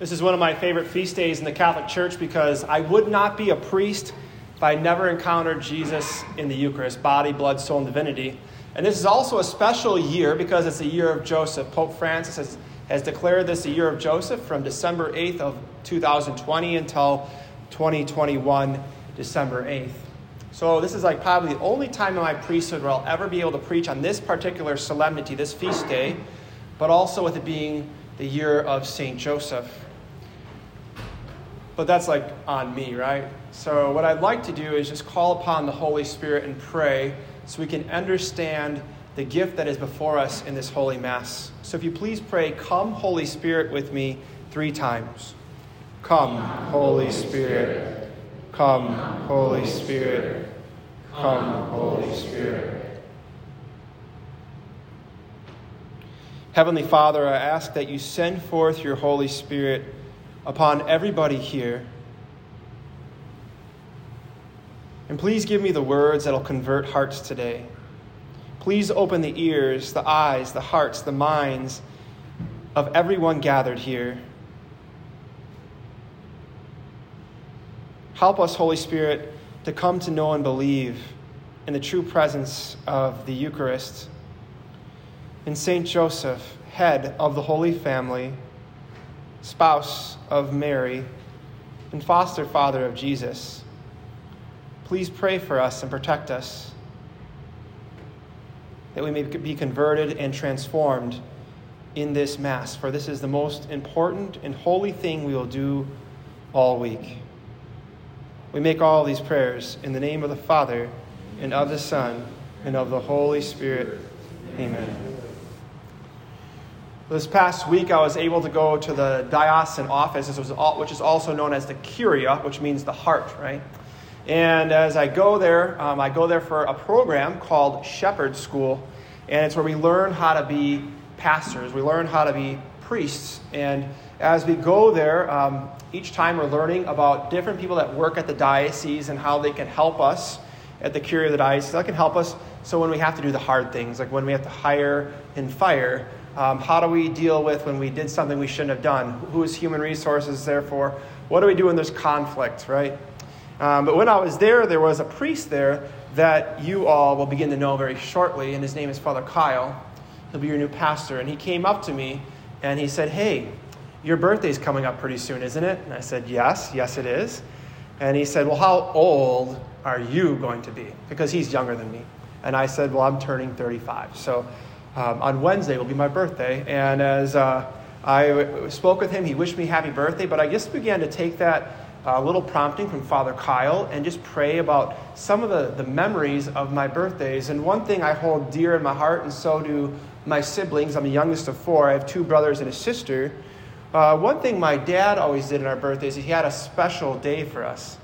This is one of my favorite feast days in the Catholic Church because I would not be a priest if I never encountered Jesus in the Eucharist body, blood, soul, and divinity. And this is also a special year because it's a year of Joseph. Pope Francis has, has declared this a year of Joseph from December 8th of 2020 until 2021, December 8th. So this is like probably the only time in my priesthood where I'll ever be able to preach on this particular solemnity, this feast day, but also with it being the year of St. Joseph. But that's like on me, right? So what I'd like to do is just call upon the Holy Spirit and pray so we can understand the gift that is before us in this holy mass. So if you please pray, Come, Holy Spirit, with me three times. Come, Holy Spirit. Come, Holy Spirit. Come, Holy Spirit. Heavenly Father, I ask that you send forth your Holy Spirit upon everybody here. And please give me the words that'll convert hearts today. Please open the ears, the eyes, the hearts, the minds of everyone gathered here. Help us, Holy Spirit, to come to know and believe in the true presence of the Eucharist. In Saint Joseph, head of the Holy Family, spouse of Mary, and foster father of Jesus, please pray for us and protect us, that we may be converted and transformed in this Mass, for this is the most important and holy thing we will do all week. We make all these prayers in the name of the Father, and of the Son, and of the Holy Spirit. Amen. This past week, I was able to go to the diocesan office, which is also known as the Curia, which means the heart, right? And as I go there, um, I go there for a program called Shepherd School, and it's where we learn how to be pastors, we learn how to be priests. And as we go there, um, each time we're learning about different people that work at the diocese and how they can help us at the Curia of the diocese. That can help us so when we have to do the hard things, like when we have to hire and fire, um, how do we deal with when we did something we shouldn't have done? Who is human resources there for? What do we do when there's conflict, right? Um, but when I was there, there was a priest there that you all will begin to know very shortly, and his name is Father Kyle. He'll be your new pastor. And he came up to me and he said, Hey, your birthday's coming up pretty soon, isn't it? And I said, Yes, yes, it is. And he said, Well, how old are you going to be? Because he's younger than me. And I said, Well, I'm turning 35. So um, on Wednesday will be my birthday. And as uh, I spoke with him, he wished me happy birthday, but I just began to take that uh, little prompting from Father Kyle and just pray about some of the, the memories of my birthdays. And one thing I hold dear in my heart, and so do my siblings. I'm the youngest of four, I have two brothers and a sister. Uh, one thing my dad always did on our birthdays is he had a special day for us.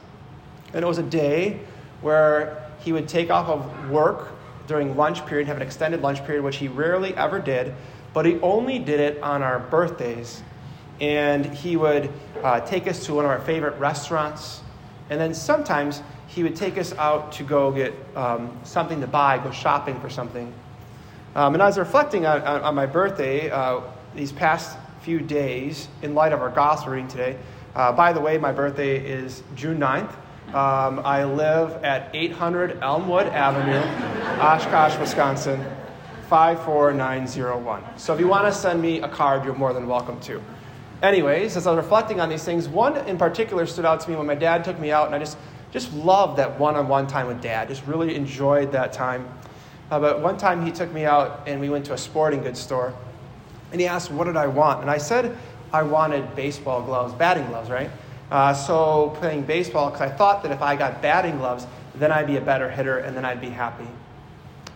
And it was a day where he would take off of work during lunch period, have an extended lunch period, which he rarely ever did, but he only did it on our birthdays. And he would uh, take us to one of our favorite restaurants. And then sometimes he would take us out to go get um, something to buy, go shopping for something. Um, and I was reflecting on, on, on my birthday uh, these past few days in light of our gospel reading today. Uh, by the way, my birthday is June 9th. Um, I live at 800 Elmwood Avenue, Oshkosh, Wisconsin, 54901. So if you want to send me a card, you're more than welcome to. Anyways, as I was reflecting on these things, one in particular stood out to me when my dad took me out, and I just, just loved that one on one time with dad. Just really enjoyed that time. Uh, but one time he took me out and we went to a sporting goods store and he asked, What did I want? And I said, I wanted baseball gloves, batting gloves, right? Uh, so playing baseball, because I thought that if I got batting gloves, then I'd be a better hitter and then I'd be happy.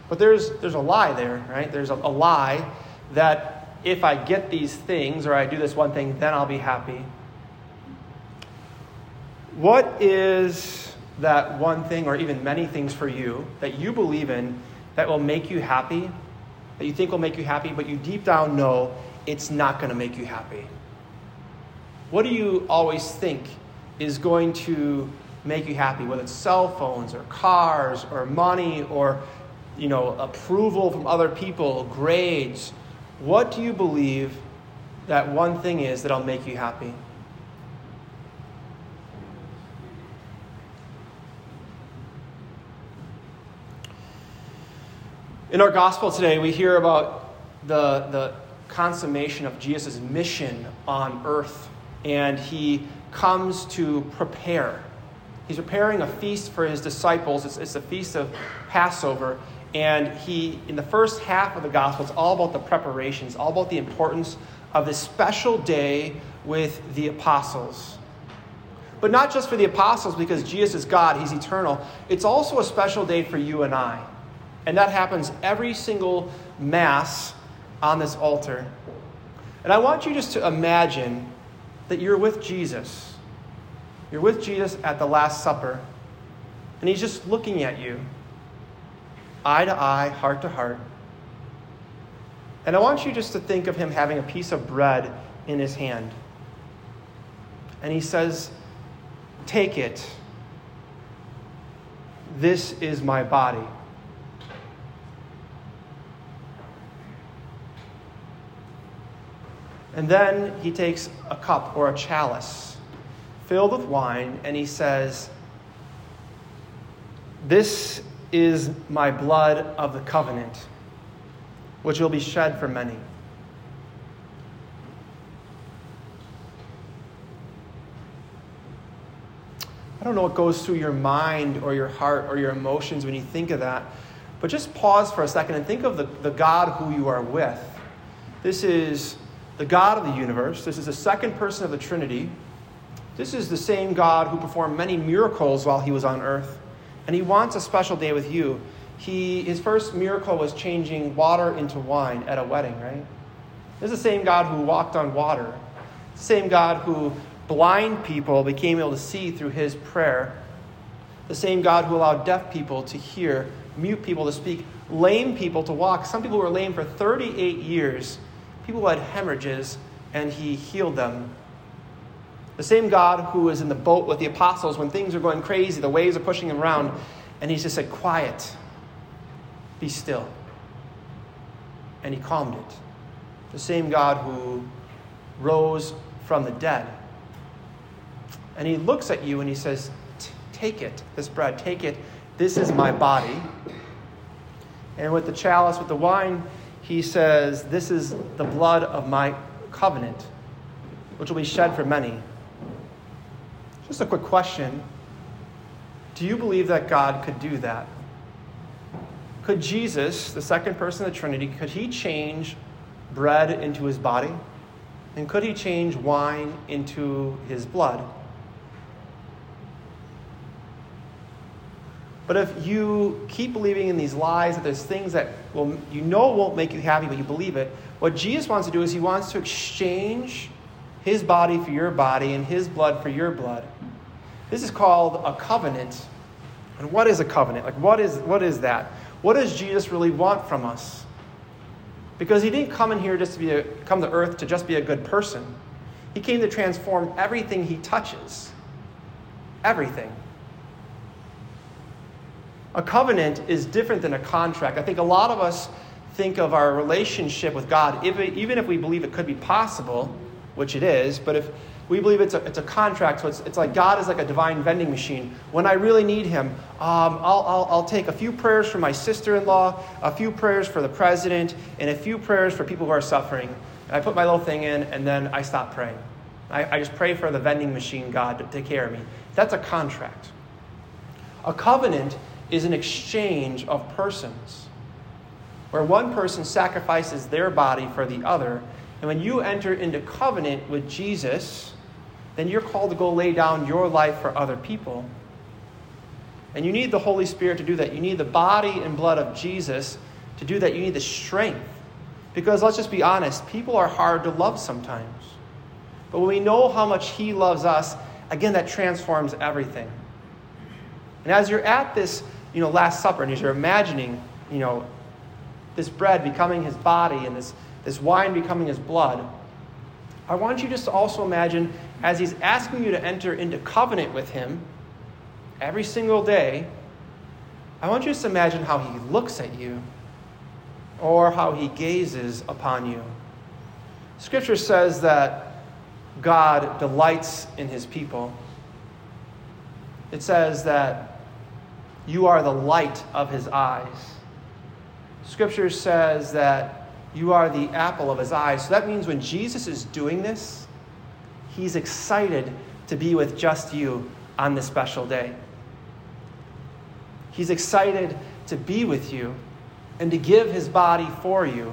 But there's, there's a lie there, right? There's a, a lie that if I get these things or I do this one thing, then I'll be happy. What is that one thing, or even many things for you, that you believe in that will make you happy that you think will make you happy, but you deep down know it's not going to make you happy? What do you always think is going to make you happy, whether it's cell phones or cars or money or you know, approval from other people, grades. What do you believe that one thing is that'll make you happy? In our gospel today, we hear about the, the consummation of Jesus' mission on earth and he comes to prepare. He's preparing a feast for his disciples. It's, it's the feast of Passover. And he, in the first half of the gospel, it's all about the preparations, all about the importance of this special day with the apostles. But not just for the apostles, because Jesus is God, He's eternal. It's also a special day for you and I. And that happens every single Mass on this altar. And I want you just to imagine that you're with Jesus. You're with Jesus at the Last Supper, and He's just looking at you, eye to eye, heart to heart. And I want you just to think of Him having a piece of bread in His hand. And He says, Take it. This is my body. And then he takes a cup or a chalice filled with wine and he says, This is my blood of the covenant, which will be shed for many. I don't know what goes through your mind or your heart or your emotions when you think of that, but just pause for a second and think of the, the God who you are with. This is the God of the universe. This is the second person of the Trinity. This is the same God who performed many miracles while he was on earth. And he wants a special day with you. He, his first miracle was changing water into wine at a wedding, right? This is the same God who walked on water. The same God who blind people became able to see through his prayer. The same God who allowed deaf people to hear, mute people to speak, lame people to walk. Some people were lame for 38 years people who had hemorrhages, and he healed them. The same God who was in the boat with the apostles when things are going crazy, the waves are pushing him around, and he just said, Quiet, be still. And he calmed it. The same God who rose from the dead. And he looks at you and he says, Take it, this bread, take it. This is my body. And with the chalice, with the wine, he says, This is the blood of my covenant, which will be shed for many. Just a quick question Do you believe that God could do that? Could Jesus, the second person of the Trinity, could he change bread into his body? And could he change wine into his blood? But if you keep believing in these lies, that there's things that will, you know won't make you happy, but you believe it, what Jesus wants to do is he wants to exchange his body for your body and his blood for your blood. This is called a covenant. And what is a covenant? Like, what is, what is that? What does Jesus really want from us? Because he didn't come in here just to be a, come to earth to just be a good person. He came to transform everything he touches. Everything. A covenant is different than a contract. I think a lot of us think of our relationship with God, even if we believe it could be possible, which it is, but if we believe it's a, it's a contract, so it's, it's like God is like a divine vending machine. When I really need Him, um, I'll, I'll, I'll take a few prayers for my sister in law, a few prayers for the president, and a few prayers for people who are suffering. And I put my little thing in, and then I stop praying. I, I just pray for the vending machine God to take care of me. That's a contract. A covenant is an exchange of persons, where one person sacrifices their body for the other. And when you enter into covenant with Jesus, then you're called to go lay down your life for other people. And you need the Holy Spirit to do that. You need the body and blood of Jesus to do that. You need the strength. Because let's just be honest, people are hard to love sometimes. But when we know how much He loves us, again, that transforms everything. And as you're at this you know, Last Supper, and as you're imagining, you know, this bread becoming his body and this, this wine becoming his blood, I want you just to also imagine as he's asking you to enter into covenant with him every single day, I want you to imagine how he looks at you or how he gazes upon you. Scripture says that God delights in his people. It says that you are the light of his eyes. Scripture says that you are the apple of his eye. So that means when Jesus is doing this, he's excited to be with just you on this special day. He's excited to be with you and to give his body for you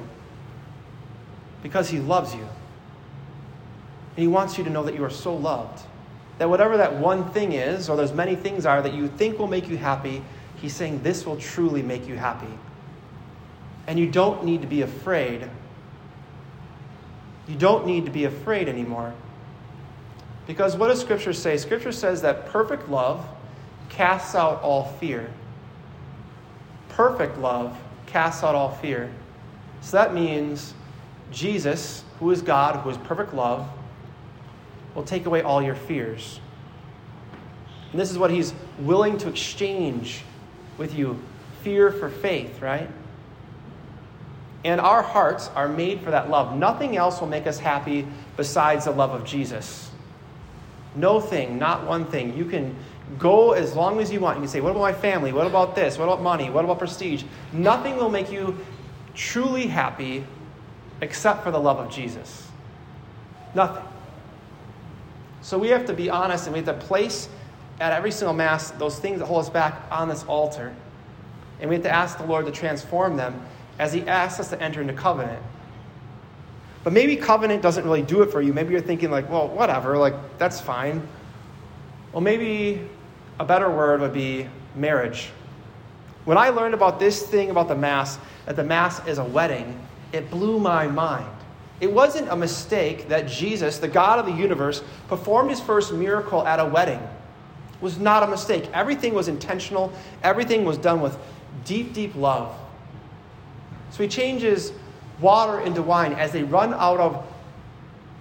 because he loves you. And he wants you to know that you are so loved. That whatever that one thing is, or those many things are that you think will make you happy, he's saying this will truly make you happy. And you don't need to be afraid. You don't need to be afraid anymore. Because what does Scripture say? Scripture says that perfect love casts out all fear. Perfect love casts out all fear. So that means Jesus, who is God, who is perfect love, will take away all your fears. And this is what he's willing to exchange with you fear for faith, right? And our hearts are made for that love. Nothing else will make us happy besides the love of Jesus. No thing, not one thing. You can go as long as you want. You can say, What about my family? What about this? What about money? What about prestige? Nothing will make you truly happy except for the love of Jesus. Nothing. So we have to be honest and we have to place at every single Mass those things that hold us back on this altar. And we have to ask the Lord to transform them as He asks us to enter into covenant. But maybe covenant doesn't really do it for you. Maybe you're thinking, like, well, whatever, like, that's fine. Well, maybe a better word would be marriage. When I learned about this thing about the Mass, that the Mass is a wedding, it blew my mind. It wasn't a mistake that Jesus, the God of the universe, performed his first miracle at a wedding. It was not a mistake. Everything was intentional, everything was done with deep, deep love. So he changes water into wine as they run out of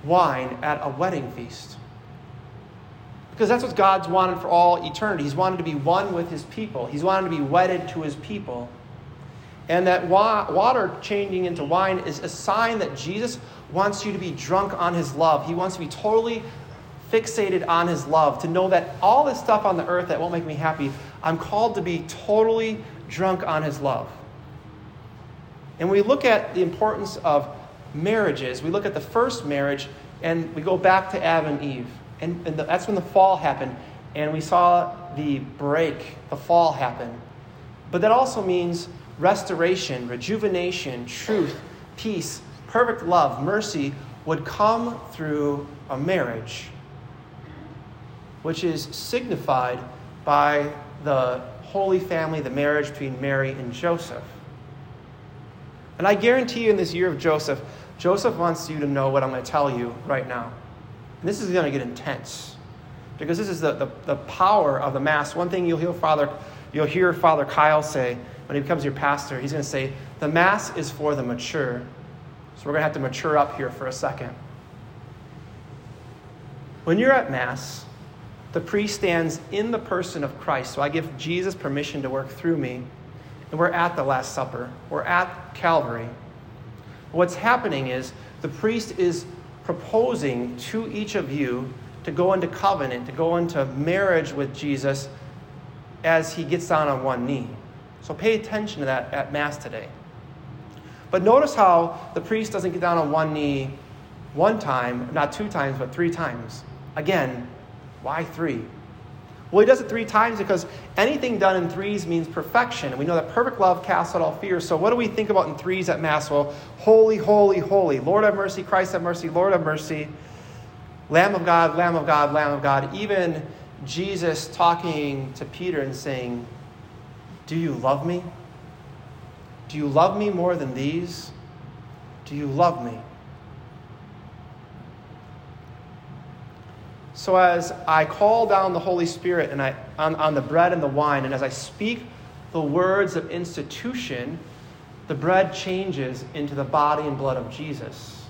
wine at a wedding feast. Because that's what God's wanted for all eternity. He's wanted to be one with his people, he's wanted to be wedded to his people. And that wa- water changing into wine is a sign that Jesus wants you to be drunk on his love. He wants to be totally fixated on his love, to know that all this stuff on the earth that won't make me happy, I'm called to be totally drunk on his love. And we look at the importance of marriages. We look at the first marriage and we go back to Adam and Eve. And, and the, that's when the fall happened. And we saw the break, the fall happen. But that also means restoration, rejuvenation, truth, peace, perfect love, mercy would come through a marriage, which is signified by the holy family, the marriage between Mary and Joseph. And I guarantee you, in this year of Joseph, Joseph wants you to know what I'm going to tell you right now. And this is going to get intense because this is the, the, the power of the Mass. One thing you'll hear Father, you'll hear Father Kyle say when he becomes your pastor, he's going to say, The Mass is for the mature. So we're going to have to mature up here for a second. When you're at Mass, the priest stands in the person of Christ. So I give Jesus permission to work through me. And we're at the Last Supper, we're at Calvary. What's happening is the priest is proposing to each of you to go into covenant, to go into marriage with Jesus as he gets down on one knee. So pay attention to that at Mass today. But notice how the priest doesn't get down on one knee one time, not two times, but three times. Again, why three? Well, he does it three times because anything done in threes means perfection. And we know that perfect love casts out all fear. So, what do we think about in threes at Mass? Well, holy, holy, holy. Lord have mercy, Christ have mercy, Lord have mercy. Lamb of God, Lamb of God, Lamb of God. Even Jesus talking to Peter and saying, Do you love me? Do you love me more than these? Do you love me? So as I call down the Holy Spirit and I, on, on the bread and the wine, and as I speak the words of institution, the bread changes into the body and blood of Jesus.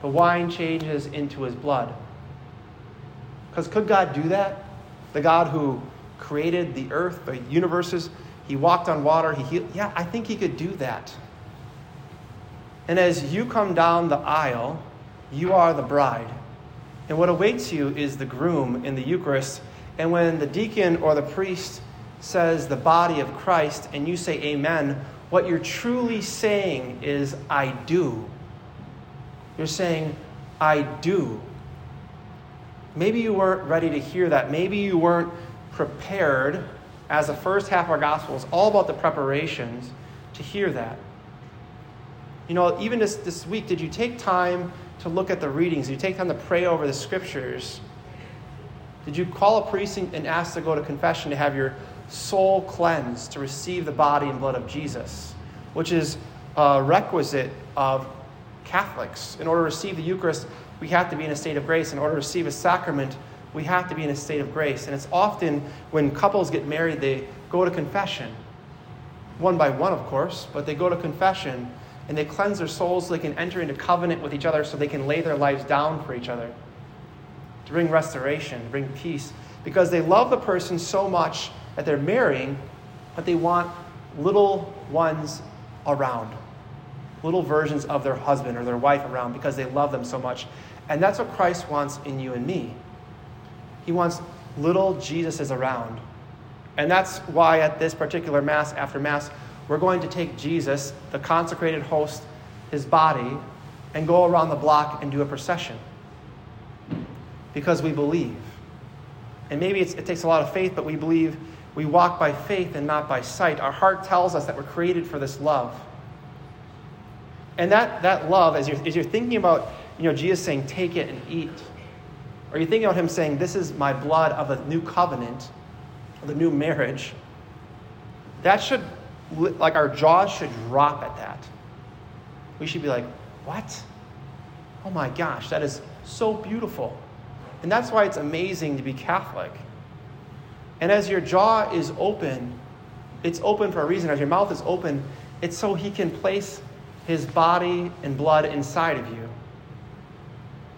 The wine changes into his blood. Because could God do that? The God who created the earth, the universes, he walked on water, he healed. Yeah, I think he could do that. And as you come down the aisle, you are the bride. And what awaits you is the groom in the Eucharist. And when the deacon or the priest says the body of Christ and you say amen, what you're truly saying is, I do. You're saying, I do. Maybe you weren't ready to hear that. Maybe you weren't prepared, as the first half of our gospel is all about the preparations, to hear that. You know, even this, this week, did you take time to look at the readings? Did you take time to pray over the scriptures? Did you call a priest and ask to go to confession to have your soul cleansed to receive the body and blood of Jesus, which is a requisite of Catholics. In order to receive the Eucharist, we have to be in a state of grace. In order to receive a sacrament, we have to be in a state of grace. And it's often when couples get married, they go to confession. One by one, of course, but they go to confession and they cleanse their souls so they can enter into covenant with each other so they can lay their lives down for each other to bring restoration, to bring peace, because they love the person so much that they're marrying that they want little ones around, little versions of their husband or their wife around because they love them so much. And that's what Christ wants in you and me. He wants little Jesuses around. And that's why at this particular Mass, after Mass, we're going to take Jesus, the consecrated host, his body, and go around the block and do a procession. Because we believe. And maybe it takes a lot of faith, but we believe we walk by faith and not by sight. Our heart tells us that we're created for this love. And that, that love, as you're, as you're thinking about you know, Jesus saying, take it and eat, or you're thinking about him saying, this is my blood of the new covenant, the new marriage, that should like our jaws should drop at that. We should be like, what? Oh my gosh, that is so beautiful. And that's why it's amazing to be Catholic. And as your jaw is open, it's open for a reason. As your mouth is open, it's so he can place his body and blood inside of you.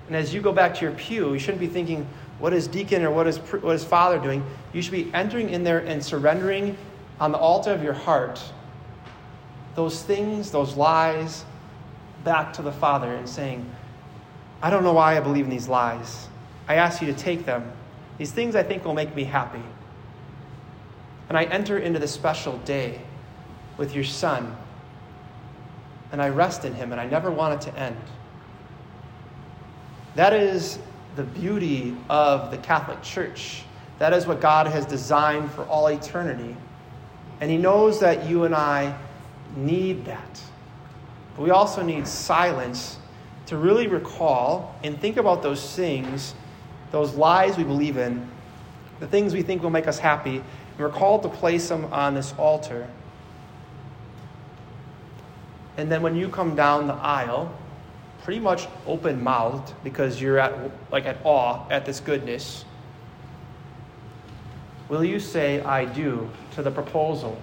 And as you go back to your pew, you shouldn't be thinking, what is deacon or what is, what is father doing? You should be entering in there and surrendering on the altar of your heart those things, those lies, back to the Father and saying, I don't know why I believe in these lies. I ask you to take them. These things I think will make me happy. And I enter into this special day with your Son, and I rest in Him, and I never want it to end. That is the beauty of the Catholic Church. That is what God has designed for all eternity. And He knows that you and I need that. But we also need silence to really recall and think about those things, those lies we believe in, the things we think will make us happy, and we're called to place them on this altar. And then when you come down the aisle, pretty much open mouthed because you're at like at awe at this goodness, will you say I do to the proposal?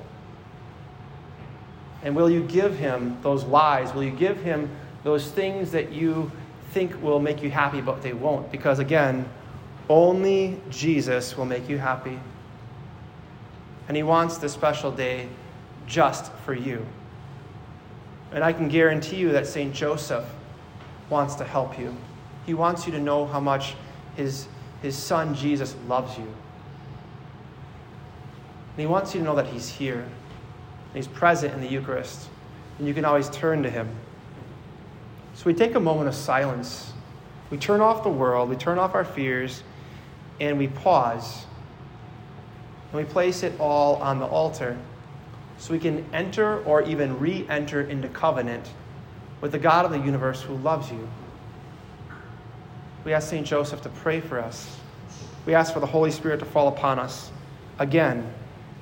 And will you give him those lies? Will you give him those things that you think will make you happy, but they won't? Because again, only Jesus will make you happy. And he wants this special day just for you. And I can guarantee you that St. Joseph wants to help you. He wants you to know how much his, his son Jesus loves you. And he wants you to know that he's here. He's present in the Eucharist, and you can always turn to Him. So we take a moment of silence. We turn off the world, we turn off our fears, and we pause. And we place it all on the altar so we can enter or even re enter into covenant with the God of the universe who loves you. We ask St. Joseph to pray for us. We ask for the Holy Spirit to fall upon us again,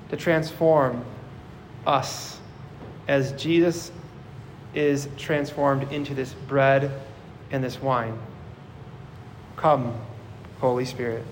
to transform us as Jesus is transformed into this bread and this wine. Come, Holy Spirit.